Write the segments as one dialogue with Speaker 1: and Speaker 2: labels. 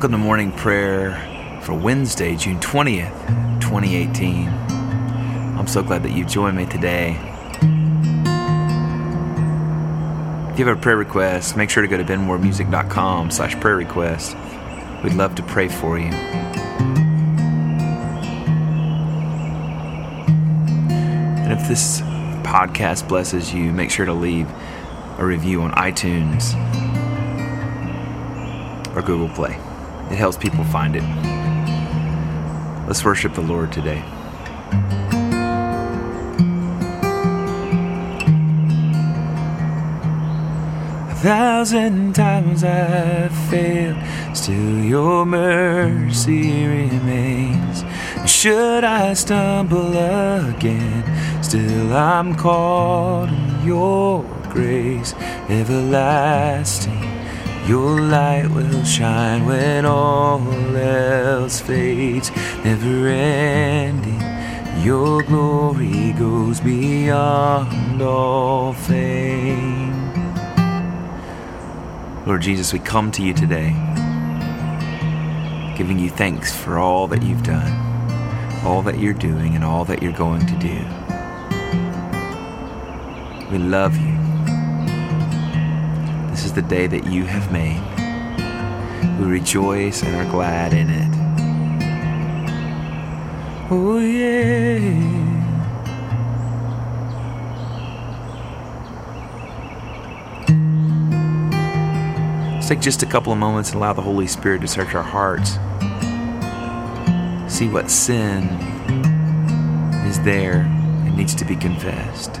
Speaker 1: Welcome to morning prayer for Wednesday, June 20th, 2018. I'm so glad that you've joined me today. If you have a prayer request, make sure to go to benmoremusic.com slash prayer request. We'd love to pray for you. And if this podcast blesses you, make sure to leave a review on iTunes or Google Play. It helps people find it. Let's worship the Lord today. A thousand times I've failed, still your mercy remains. Should I stumble again, still I'm caught in your grace everlasting. Your light will shine when all else fades, never ending. Your glory goes beyond all fame. Lord Jesus, we come to you today, giving you thanks for all that you've done, all that you're doing, and all that you're going to do. We love you. Is the day that you have made. We rejoice and are glad in it. Oh, yeah. Take just a couple of moments and allow the Holy Spirit to search our hearts. See what sin is there and needs to be confessed.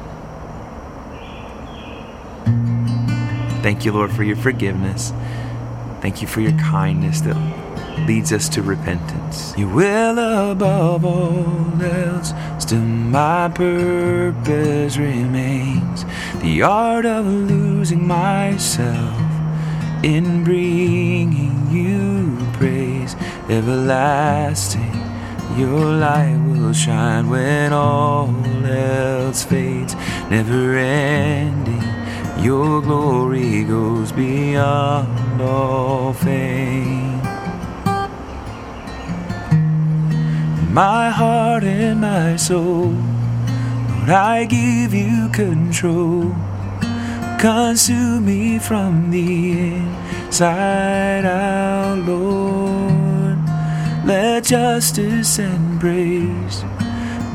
Speaker 1: Thank you, Lord, for your forgiveness. Thank you for your kindness that leads us to repentance. You will, above all else, still my purpose remains. The art of losing myself in bringing you praise everlasting. Your light will shine when all else fades, never ending. Your glory goes beyond all fame. My heart and my soul, Lord, I give you control. Consume me from the inside out, Lord. Let justice and praise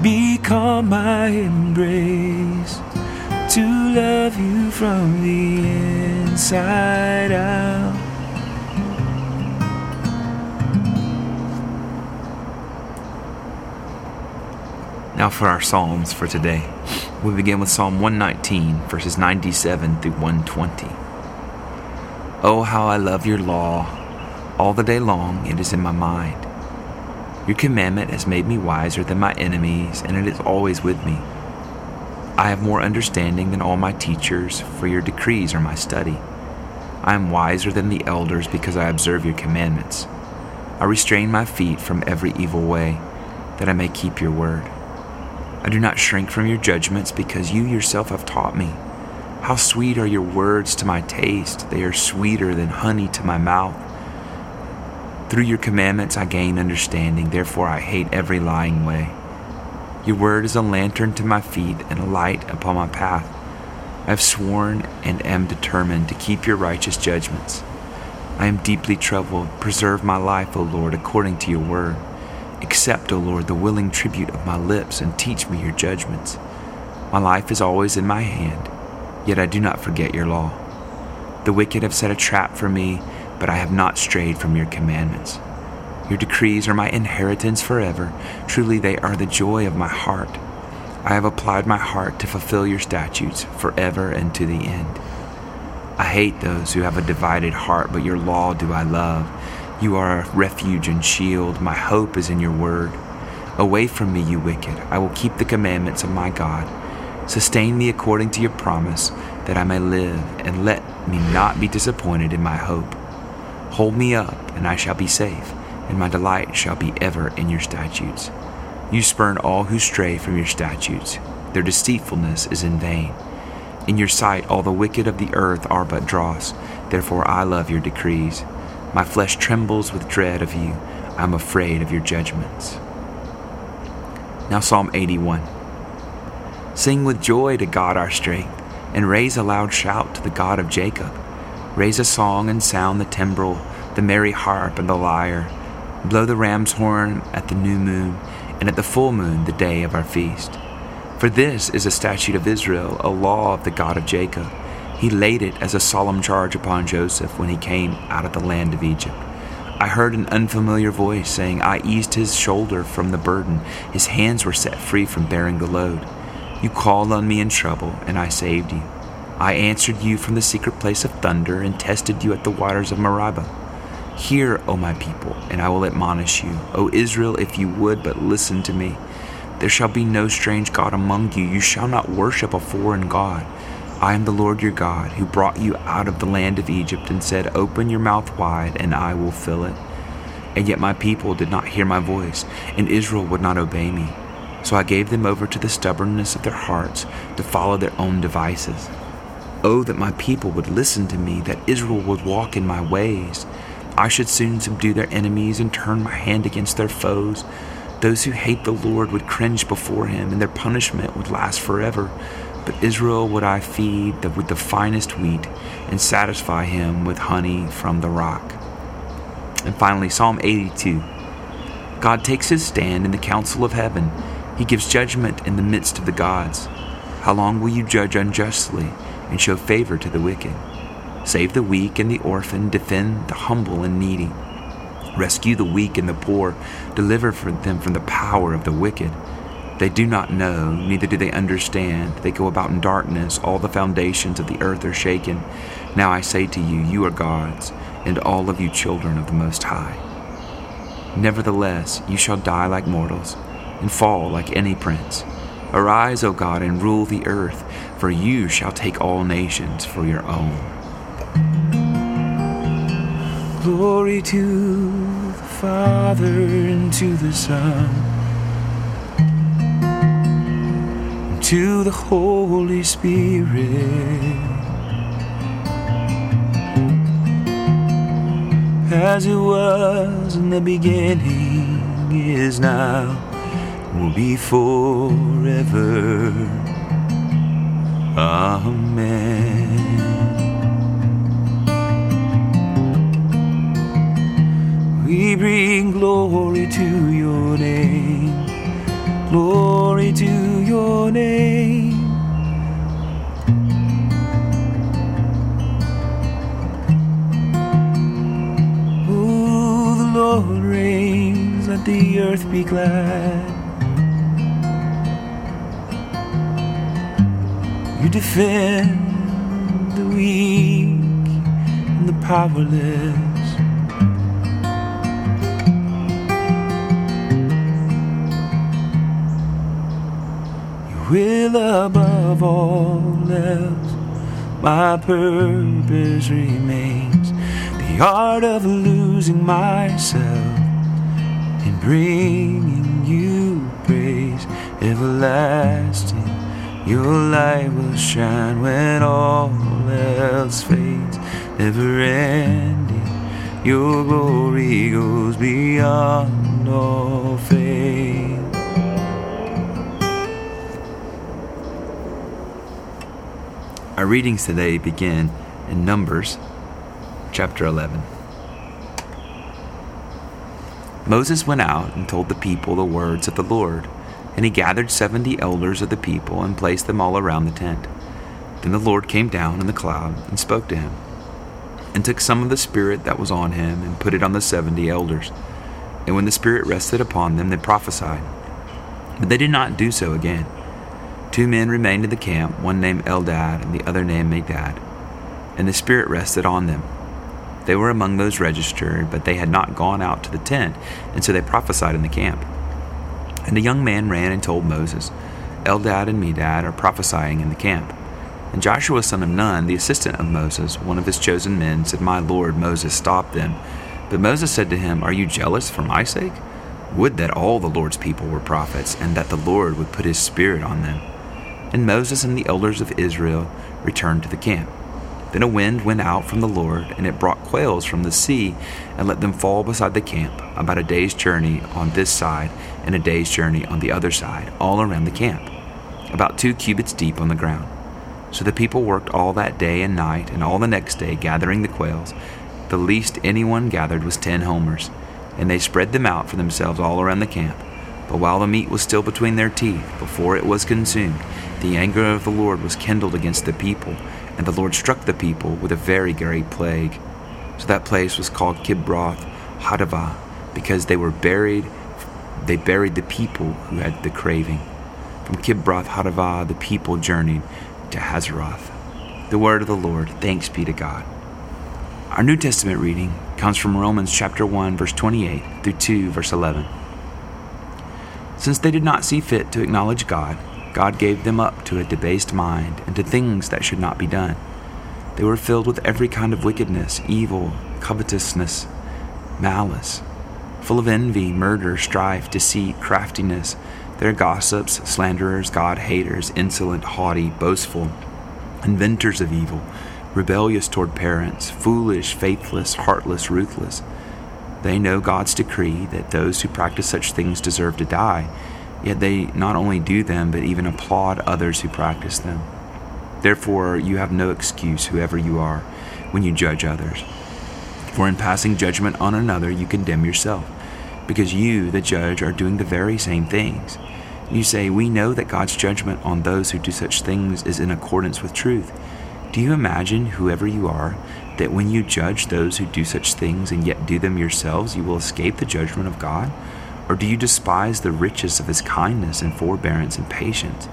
Speaker 1: become my embrace to love you from the inside out. Now, for our Psalms for today, we begin with Psalm 119, verses 97 through 120. Oh, how I love your law! All the day long it is in my mind. Your commandment has made me wiser than my enemies, and it is always with me. I have more understanding than all my teachers, for your decrees are my study. I am wiser than the elders because I observe your commandments. I restrain my feet from every evil way, that I may keep your word. I do not shrink from your judgments because you yourself have taught me. How sweet are your words to my taste! They are sweeter than honey to my mouth. Through your commandments I gain understanding, therefore I hate every lying way. Your word is a lantern to my feet and a light upon my path. I have sworn and am determined to keep your righteous judgments. I am deeply troubled. Preserve my life, O Lord, according to your word. Accept, O Lord, the willing tribute of my lips and teach me your judgments. My life is always in my hand, yet I do not forget your law. The wicked have set a trap for me, but I have not strayed from your commandments. Your decrees are my inheritance forever. Truly, they are the joy of my heart. I have applied my heart to fulfill your statutes forever and to the end. I hate those who have a divided heart, but your law do I love. You are a refuge and shield. My hope is in your word. Away from me, you wicked. I will keep the commandments of my God. Sustain me according to your promise, that I may live, and let me not be disappointed in my hope. Hold me up, and I shall be safe, and my delight shall be ever in your statutes. You spurn all who stray from your statutes. Their deceitfulness is in vain. In your sight, all the wicked of the earth are but dross. Therefore, I love your decrees. My flesh trembles with dread of you. I am afraid of your judgments. Now, Psalm 81. Sing with joy to God our strength, and raise a loud shout to the God of Jacob. Raise a song and sound the timbrel, the merry harp, and the lyre. Blow the ram's horn at the new moon, and at the full moon, the day of our feast. For this is a statute of Israel, a law of the God of Jacob. He laid it as a solemn charge upon Joseph when he came out of the land of Egypt. I heard an unfamiliar voice saying, I eased his shoulder from the burden. His hands were set free from bearing the load. You called on me in trouble, and I saved you. I answered you from the secret place of thunder and tested you at the waters of Meribah. Hear, O my people, and I will admonish you. O Israel, if you would but listen to me. There shall be no strange God among you. You shall not worship a foreign God. I am the Lord your God, who brought you out of the land of Egypt and said, Open your mouth wide, and I will fill it. And yet my people did not hear my voice, and Israel would not obey me. So I gave them over to the stubbornness of their hearts to follow their own devices. Oh, that my people would listen to me, that Israel would walk in my ways. I should soon subdue their enemies and turn my hand against their foes. Those who hate the Lord would cringe before him, and their punishment would last forever. But Israel would I feed with the finest wheat, and satisfy him with honey from the rock. And finally, Psalm 82 God takes his stand in the council of heaven, he gives judgment in the midst of the gods. How long will you judge unjustly and show favor to the wicked? Save the weak and the orphan, defend the humble and needy. Rescue the weak and the poor, deliver them from the power of the wicked. They do not know, neither do they understand. They go about in darkness, all the foundations of the earth are shaken. Now I say to you, you are gods, and all of you children of the Most High. Nevertheless, you shall die like mortals, and fall like any prince. Arise, O God, and rule the earth, for you shall take all nations for your own.
Speaker 2: Glory to the Father and to the Son and to the Holy Spirit. As it was in the beginning, is now, will be forever. Amen. We bring glory to your name, glory to your name. Oh, the Lord reigns, let the earth be glad. You defend the weak and the powerless. Will above all else. My purpose remains the art of losing myself and bringing you praise everlasting. Your light will shine when all else fades, never ending. Your glory goes beyond all fame.
Speaker 1: Our readings today begin in Numbers chapter 11. Moses went out and told the people the words of the Lord, and he gathered seventy elders of the people and placed them all around the tent. Then the Lord came down in the cloud and spoke to him, and took some of the Spirit that was on him and put it on the seventy elders. And when the Spirit rested upon them, they prophesied. But they did not do so again. Two men remained in the camp, one named Eldad and the other named Medad, and the Spirit rested on them. They were among those registered, but they had not gone out to the tent, and so they prophesied in the camp. And a young man ran and told Moses, Eldad and Medad are prophesying in the camp. And Joshua son of Nun, the assistant of Moses, one of his chosen men, said, My lord Moses, stop them. But Moses said to him, Are you jealous for my sake? Would that all the Lord's people were prophets, and that the Lord would put his spirit on them. And Moses and the elders of Israel returned to the camp. Then a wind went out from the Lord, and it brought quails from the sea, and let them fall beside the camp, about a day's journey on this side, and a day's journey on the other side, all around the camp, about two cubits deep on the ground. So the people worked all that day and night, and all the next day, gathering the quails. The least anyone gathered was ten homers, and they spread them out for themselves all around the camp. But while the meat was still between their teeth, before it was consumed, the anger of the Lord was kindled against the people, and the Lord struck the people with a very great plague. So that place was called Kibroth Hattaavah, because they were buried they buried the people who had the craving. From Kibroth Hattaavah the people journeyed to Hazeroth. The word of the Lord, thanks be to God. Our New Testament reading comes from Romans chapter 1 verse 28 through 2 verse 11. Since they did not see fit to acknowledge God, God gave them up to a debased mind and to things that should not be done. They were filled with every kind of wickedness, evil, covetousness, malice, full of envy, murder, strife, deceit, craftiness. They're gossips, slanderers, God haters, insolent, haughty, boastful, inventors of evil, rebellious toward parents, foolish, faithless, heartless, ruthless. They know God's decree that those who practice such things deserve to die Yet they not only do them, but even applaud others who practice them. Therefore, you have no excuse, whoever you are, when you judge others. For in passing judgment on another, you condemn yourself, because you, the judge, are doing the very same things. You say, We know that God's judgment on those who do such things is in accordance with truth. Do you imagine, whoever you are, that when you judge those who do such things and yet do them yourselves, you will escape the judgment of God? Or do you despise the riches of his kindness and forbearance and patience?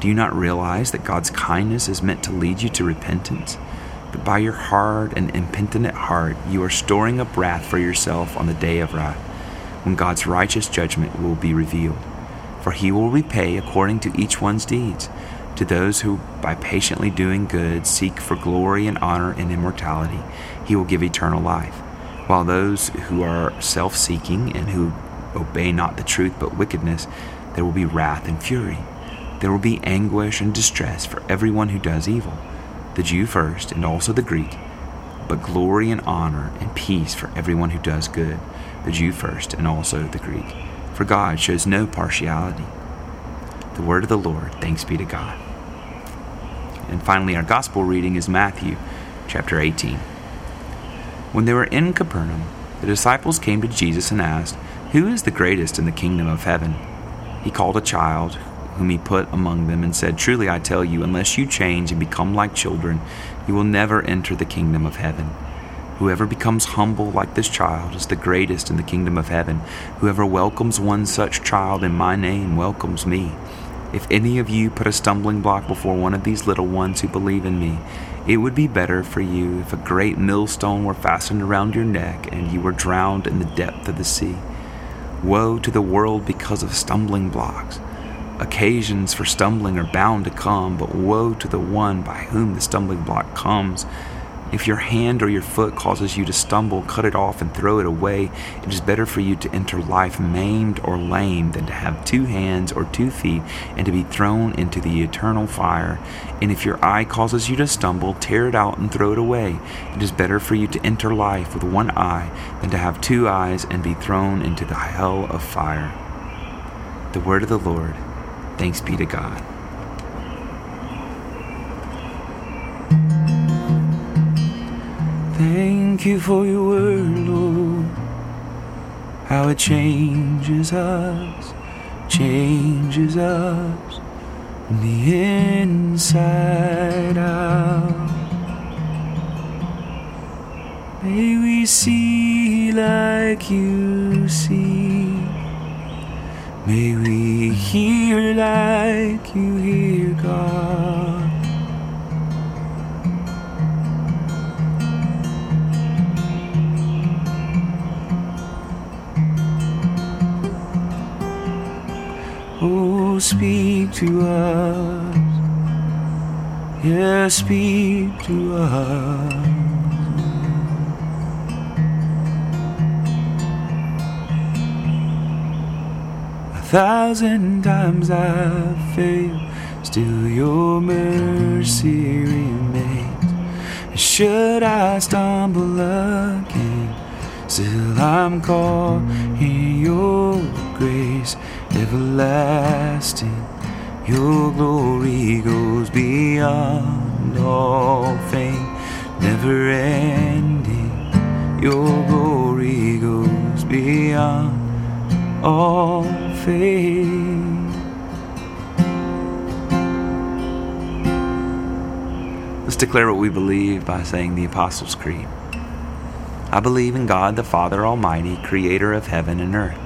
Speaker 1: Do you not realize that God's kindness is meant to lead you to repentance? But by your hard and impenitent heart, you are storing up wrath for yourself on the day of wrath, when God's righteous judgment will be revealed. For he will repay according to each one's deeds. To those who, by patiently doing good, seek for glory and honor and immortality, he will give eternal life. While those who are self seeking and who obey not the truth but wickedness, there will be wrath and fury. There will be anguish and distress for everyone who does evil, the Jew first and also the Greek, but glory and honor and peace for everyone who does good, the Jew first and also the Greek. For God shows no partiality. The word of the Lord, thanks be to God. And finally, our gospel reading is Matthew chapter 18. When they were in Capernaum, the disciples came to Jesus and asked, who is the greatest in the kingdom of heaven? He called a child, whom he put among them, and said, Truly I tell you, unless you change and become like children, you will never enter the kingdom of heaven. Whoever becomes humble like this child is the greatest in the kingdom of heaven. Whoever welcomes one such child in my name welcomes me. If any of you put a stumbling block before one of these little ones who believe in me, it would be better for you if a great millstone were fastened around your neck and you were drowned in the depth of the sea. Woe to the world because of stumbling blocks. Occasions for stumbling are bound to come, but woe to the one by whom the stumbling block comes. If your hand or your foot causes you to stumble, cut it off and throw it away. It is better for you to enter life maimed or lame than to have two hands or two feet and to be thrown into the eternal fire. And if your eye causes you to stumble, tear it out and throw it away. It is better for you to enter life with one eye than to have two eyes and be thrown into the hell of fire. The word of the Lord. Thanks be to God.
Speaker 2: Thank you for your word, Lord. how it changes us, changes us from the inside out. May we see like you see. May we hear like you hear God. Speak to us. Yeah, speak to us. A thousand times I've failed, still your mercy remains. Should I stumble again, still I'm caught in your grace everlasting. Your glory goes beyond all fame, never ending. Your glory goes beyond all fame.
Speaker 1: Let's declare what we believe by saying the Apostles' Creed. I believe in God the Father Almighty, creator of heaven and earth.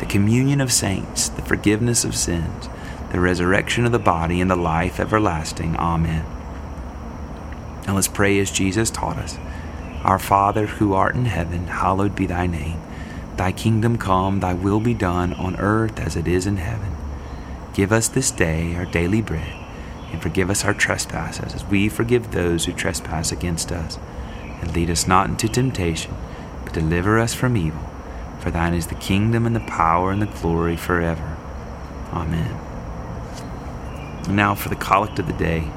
Speaker 1: the communion of saints, the forgiveness of sins, the resurrection of the body, and the life everlasting. Amen. Now let's pray as Jesus taught us. Our Father, who art in heaven, hallowed be thy name. Thy kingdom come, thy will be done on earth as it is in heaven. Give us this day our daily bread, and forgive us our trespasses as we forgive those who trespass against us. And lead us not into temptation, but deliver us from evil. For thine is the kingdom and the power and the glory forever. Amen. Now for the collect of the day.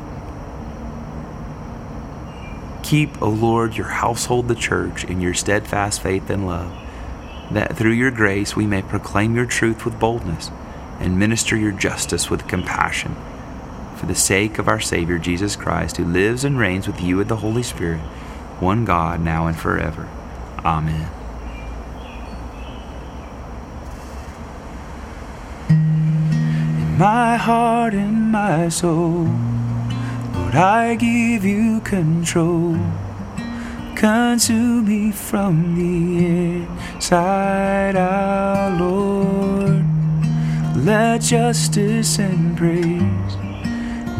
Speaker 1: Keep, O Lord, your household, the church, in your steadfast faith and love, that through your grace we may proclaim your truth with boldness and minister your justice with compassion. For the sake of our Savior Jesus Christ, who lives and reigns with you in the Holy Spirit, one God, now and forever. Amen.
Speaker 2: My heart and my soul, Lord, I give you control. Consume me from the inside out, Lord. Let justice and praise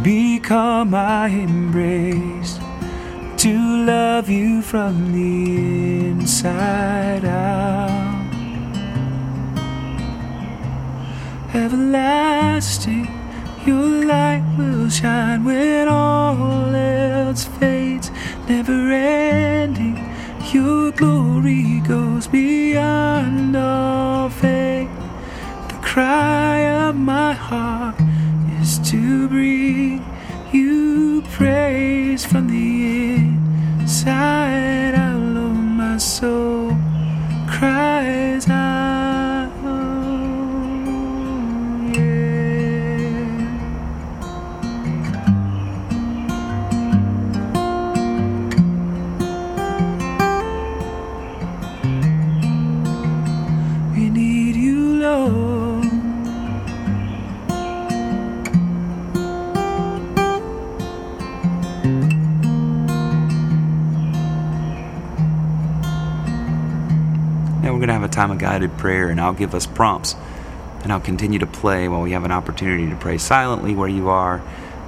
Speaker 2: become my embrace. To love you from the inside out. Everlasting. Your light will shine when all else fades, never ending. Your glory goes beyond all faith. The cry of my heart is to bring you praise from the inside out. Lord, my soul
Speaker 1: going to have a time of guided prayer, and I'll give us prompts, and I'll continue to play while we have an opportunity to pray silently where you are.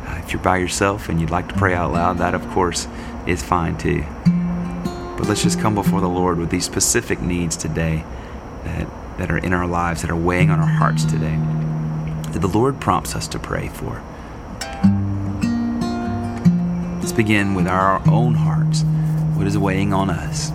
Speaker 1: Uh, if you're by yourself and you'd like to pray out loud, that of course is fine too. But let's just come before the Lord with these specific needs today that, that are in our lives, that are weighing on our hearts today, that the Lord prompts us to pray for. Let's begin with our own hearts. What is weighing on us?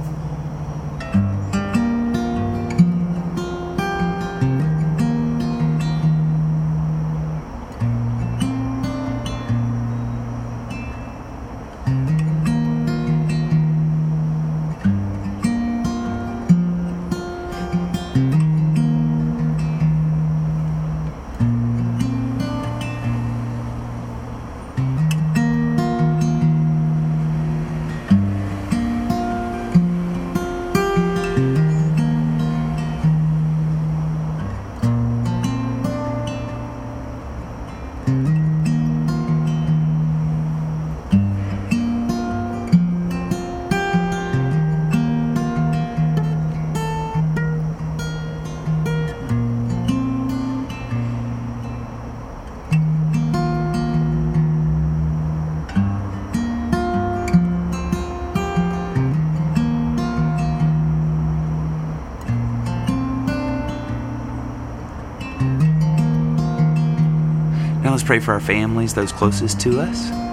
Speaker 1: Let's pray for our families, those closest to us.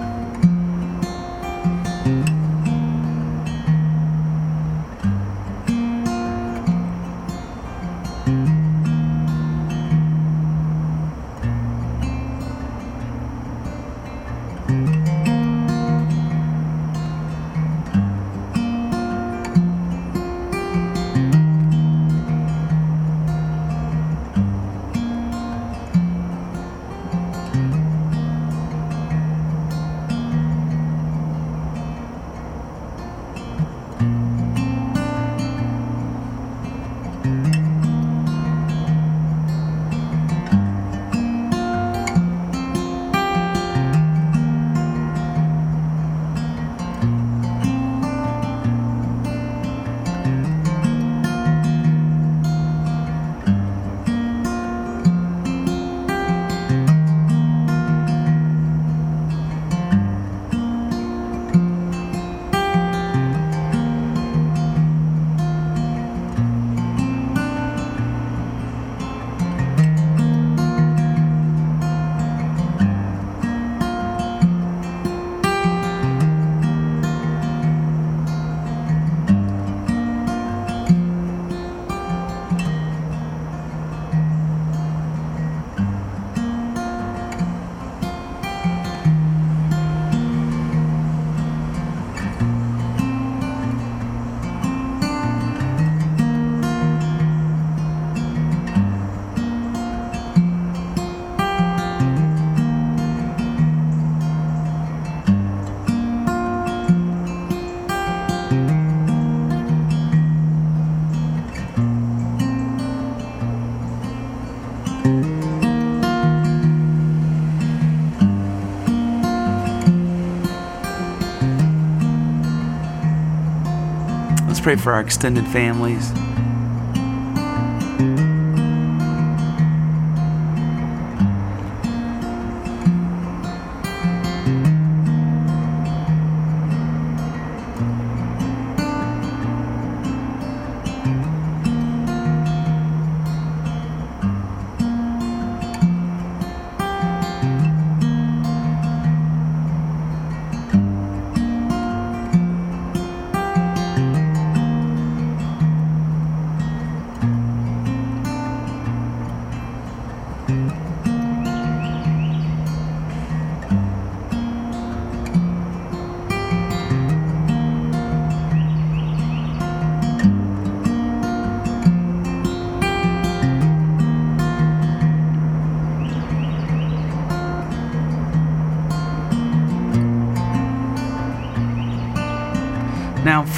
Speaker 1: Pray for our extended families.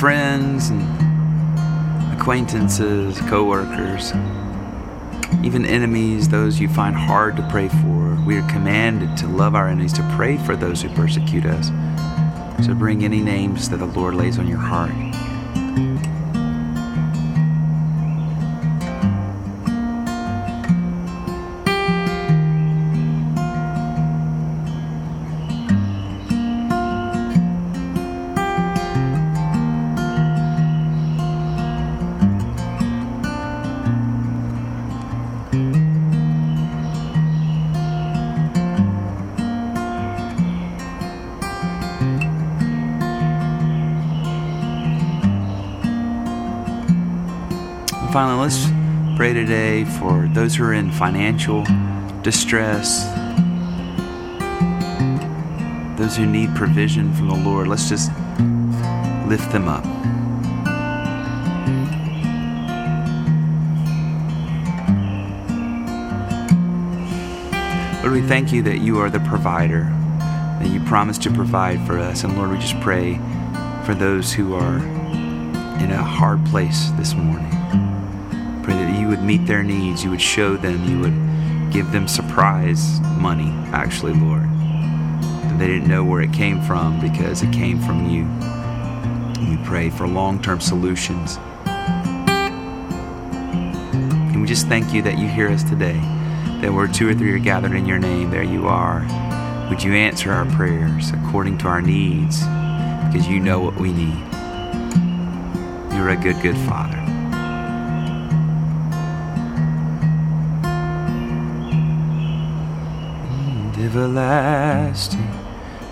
Speaker 1: Friends and acquaintances, coworkers, even enemies, those you find hard to pray for, we are commanded to love our enemies, to pray for those who persecute us. So bring any names that the Lord lays on your heart. Pray for those who are in financial distress, those who need provision from the Lord. Let's just lift them up. Lord, we thank you that you are the provider, that you promise to provide for us. And Lord, we just pray for those who are in a hard place this morning. Would meet their needs, you would show them, you would give them surprise money, actually, Lord. And they didn't know where it came from because it came from you. We pray for long term solutions. And we just thank you that you hear us today, that where two or three are gathered in your name, there you are. Would you answer our prayers according to our needs because you know what we need? You're a good, good Father.
Speaker 2: Everlasting.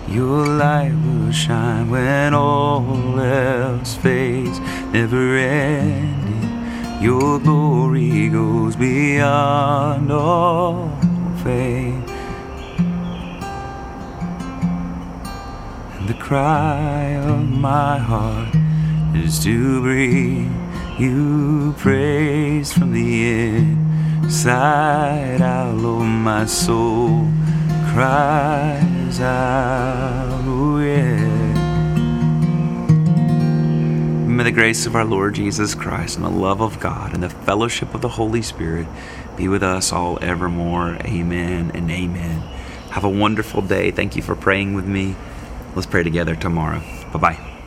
Speaker 2: Your light will shine when all else fades, never ending. Your glory goes beyond all fame. And the cry of my heart is to breathe you praise from the inside out. Oh, my soul cries out, oh, yeah.
Speaker 1: May the grace of our Lord Jesus Christ and the love of God and the fellowship of the Holy Spirit be with us all evermore. Amen and amen. Have a wonderful day. Thank you for praying with me. Let's pray together tomorrow. Bye bye.